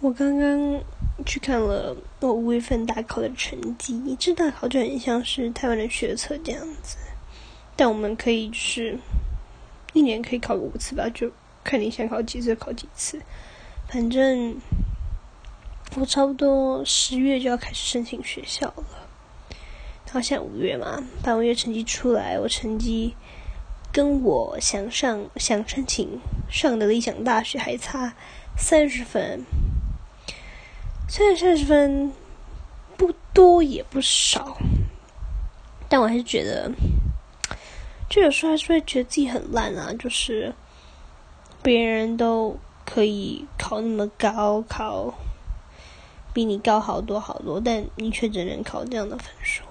我刚刚去看了我五月份大考的成绩，这大考就很像是台湾的学测这样子，但我们可以就是一年可以考个五次吧，就看你想考几次考几次。反正我差不多十月就要开始申请学校了，然后现在五月嘛，八月成绩出来，我成绩跟我想上想申请上的理想大学还差三十分。虽然三十分不多也不少，但我还是觉得，就有时候还是会觉得自己很烂啊。就是别人都可以考那么高，考比你高好多好多，但你却只能考这样的分数。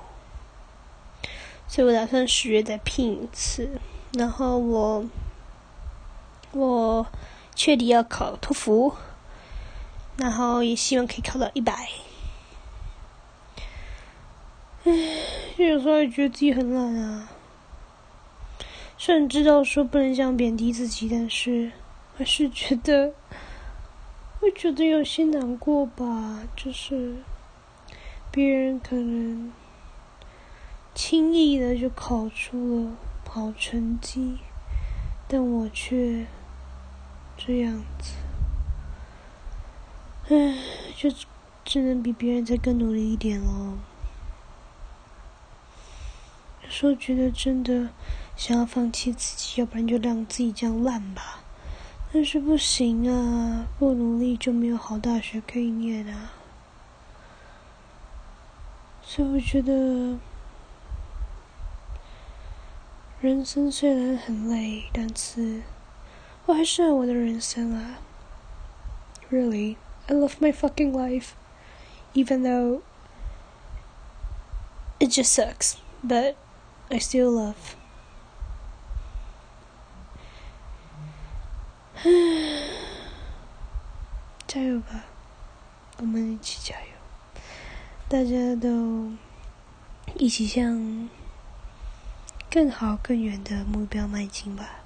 所以我打算十月再拼一次，然后我我确定要考托福。然后也希望可以考到一百。唉，有时候也觉得自己很懒啊。虽然知道说不能这样贬低自己，但是还是觉得会觉得有些难过吧。就是别人可能轻易的就考出了好成绩，但我却这样子。唉，就只能比别人再更努力一点了。有时候觉得真的想要放弃自己，要不然就让自己这样烂吧。但是不行啊，不努力就没有好大学可以念啊。所以我觉得，人生虽然很累，但是我还是爱我的人生啊。Really。I love my fucking life, even though it just sucks, but I still love. 加油吧，我们一起加油，大家都一起向更好、更远的目标迈进吧。